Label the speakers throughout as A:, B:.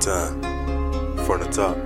A: time. From the top.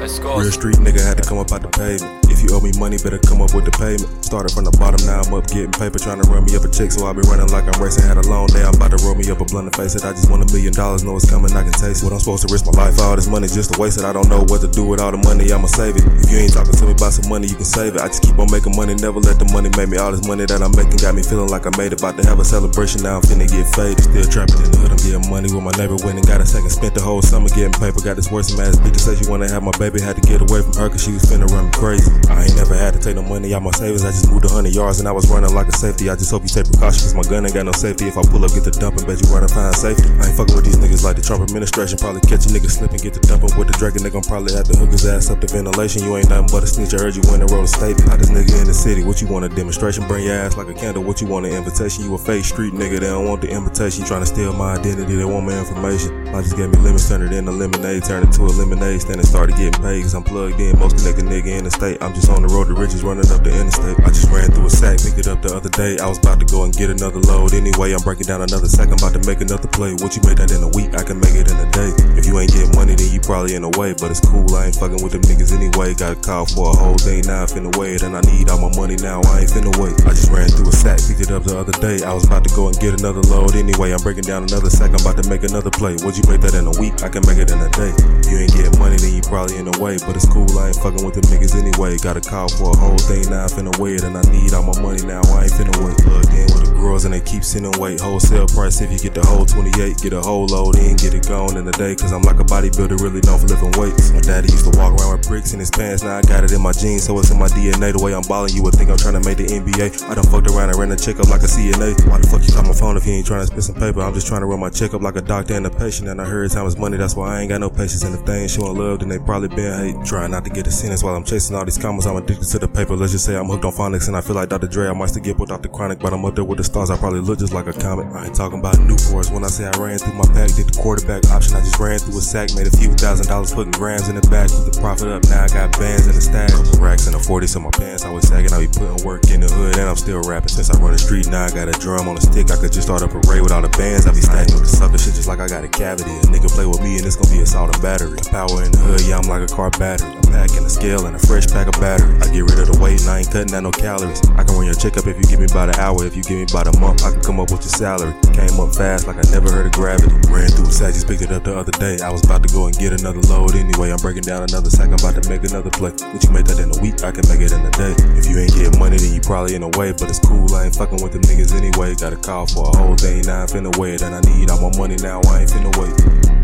B: Let's go.
A: Real street nigga had to come up out the pavement. If you owe me money, better come up with the payment. Started from the bottom, now I'm up getting paper, trying to run me up a check, so I be running like I'm racing. Had a long day, I'm about to roll me up a blunt and face it. I just want a million dollars, know it's coming, I can taste it. What I'm supposed to risk my life, all this money just to waste it. I don't know what to do with all the money, I'ma save it. If you ain't talking to me about some money, you can save it. I just keep on making money, never let the money make me. All this money that I'm making got me feeling like I made it. About to have a celebration, now I'm finna get faded. Still trapping in the hood, I'm getting money with my neighbor. And got a second, spent the whole summer getting paper. Got this worse ass bitch that say she wanna have my baby, had to get away from her cause she was finna run me crazy. I ain't never had take no money out my savings, I just moved a hundred yards and I was running like a safety. I just hope you take precaution cause my gun ain't got no safety. If I pull up, get the dumping, bet you run and find safety. I ain't fucking with these niggas like the Trump administration. Probably catch a nigga slipping, get the dumping with the dragon. They gon' probably have to hook his ass up to ventilation. You ain't nothing but a snitch. I heard you win and wrote a statement. How this nigga in the city? What you want a demonstration? Bring your ass like a candle. What you want an invitation? You a fake street nigga. They don't want the invitation. Trying to steal my identity. They want my information. I just gave me lemons, turned it into lemonade, turned it to a lemonade stand and started getting paid. Cause I'm plugged in, most connected nigga in the state. I'm just on the road to riches, running up the interstate. I just ran through a sack, picked it up the other day. I was about to go and get another load. Anyway, I'm breaking down another sack. I'm about to make another play. What you made that in a week, I can make it in a day. If you ain't getting money, then you probably in the way. But it's cool, I ain't fucking with them niggas anyway. Got a call for a whole day, now I'm finna wait. And I need all my money now, I ain't finna wait. I just ran through a sack, it up the other day. I was about to go and get another load. Anyway, I'm breaking down another sack. I'm about to make another play. Would you make that in a week, I can make it in a day. You ain't getting money, then you probably in the way. But it's cool, I ain't fucking with them niggas anyway. Got a call for a whole thing, now I'm finna wait. And I need all my money now, I ain't finna wait. Plugged in with the girls and they keep sending weight. Wholesale price if you get the whole 28, get a whole load in, get it gone in a day. Cause I'm like a bodybuilder, really known for lifting weights. My daddy used to walk around with bricks in his pants, now I got it in my jeans, so it's in my DNA. The way I'm balling, you would think I'm trying to make the NBA. I done fucked around and ran a check up like a CNA. Why the fuck you call my phone if you ain't trying to spend some paper? I'm just trying to run my check up like a doctor and a patient. And I heard time is money, that's why I ain't got no patience. And if they ain't showing love, then they probably been hate. Trying not to get a sentence while I'm chasing all these commas. I'm addicted to the paper. Let's just say I'm hooked on phonics and I feel like Dr. Dre. I might still get with Dr. Chronic, but I'm up there with the stars. I probably look just like a comet. I ain't talking about new Newports when I say I ran through my pack. Did the quarterback option. I just ran through a sack, made a few thousand dollars putting grams in the bag. Put the profit up. Now I got bands in the. Couple racks in the 40s so my pants. I was sagging. I be putting work in the hood and I'm still rapping. Since I run the street, now I got a drum on a stick. I could just start a parade with all the bands. I be stacking with the sucker shit just like I got a cavity. A nigga play with me and it's gonna be assault and battery. Power in the hood, yeah, I'm like a car battery. I'm packing a scale and a fresh pack of battery. I get rid of the weight and I ain't cutting out no calories. I can run your check up if you give me about an hour. If you give me about a month, I can come up with your salary. Came up fast like I never heard of gravity. Ran through just picked it up the other day. I was about to go and get another load anyway. I'm breaking down another sack, I'm about to make another play. But you make that in a week, I can make it in a day. If you ain't getting money, then you probably in a way. But it's cool, I ain't fucking with them niggas anyway. Got a call for a whole day, now I'm finna wait. And I need all my money now, I ain't finna wait.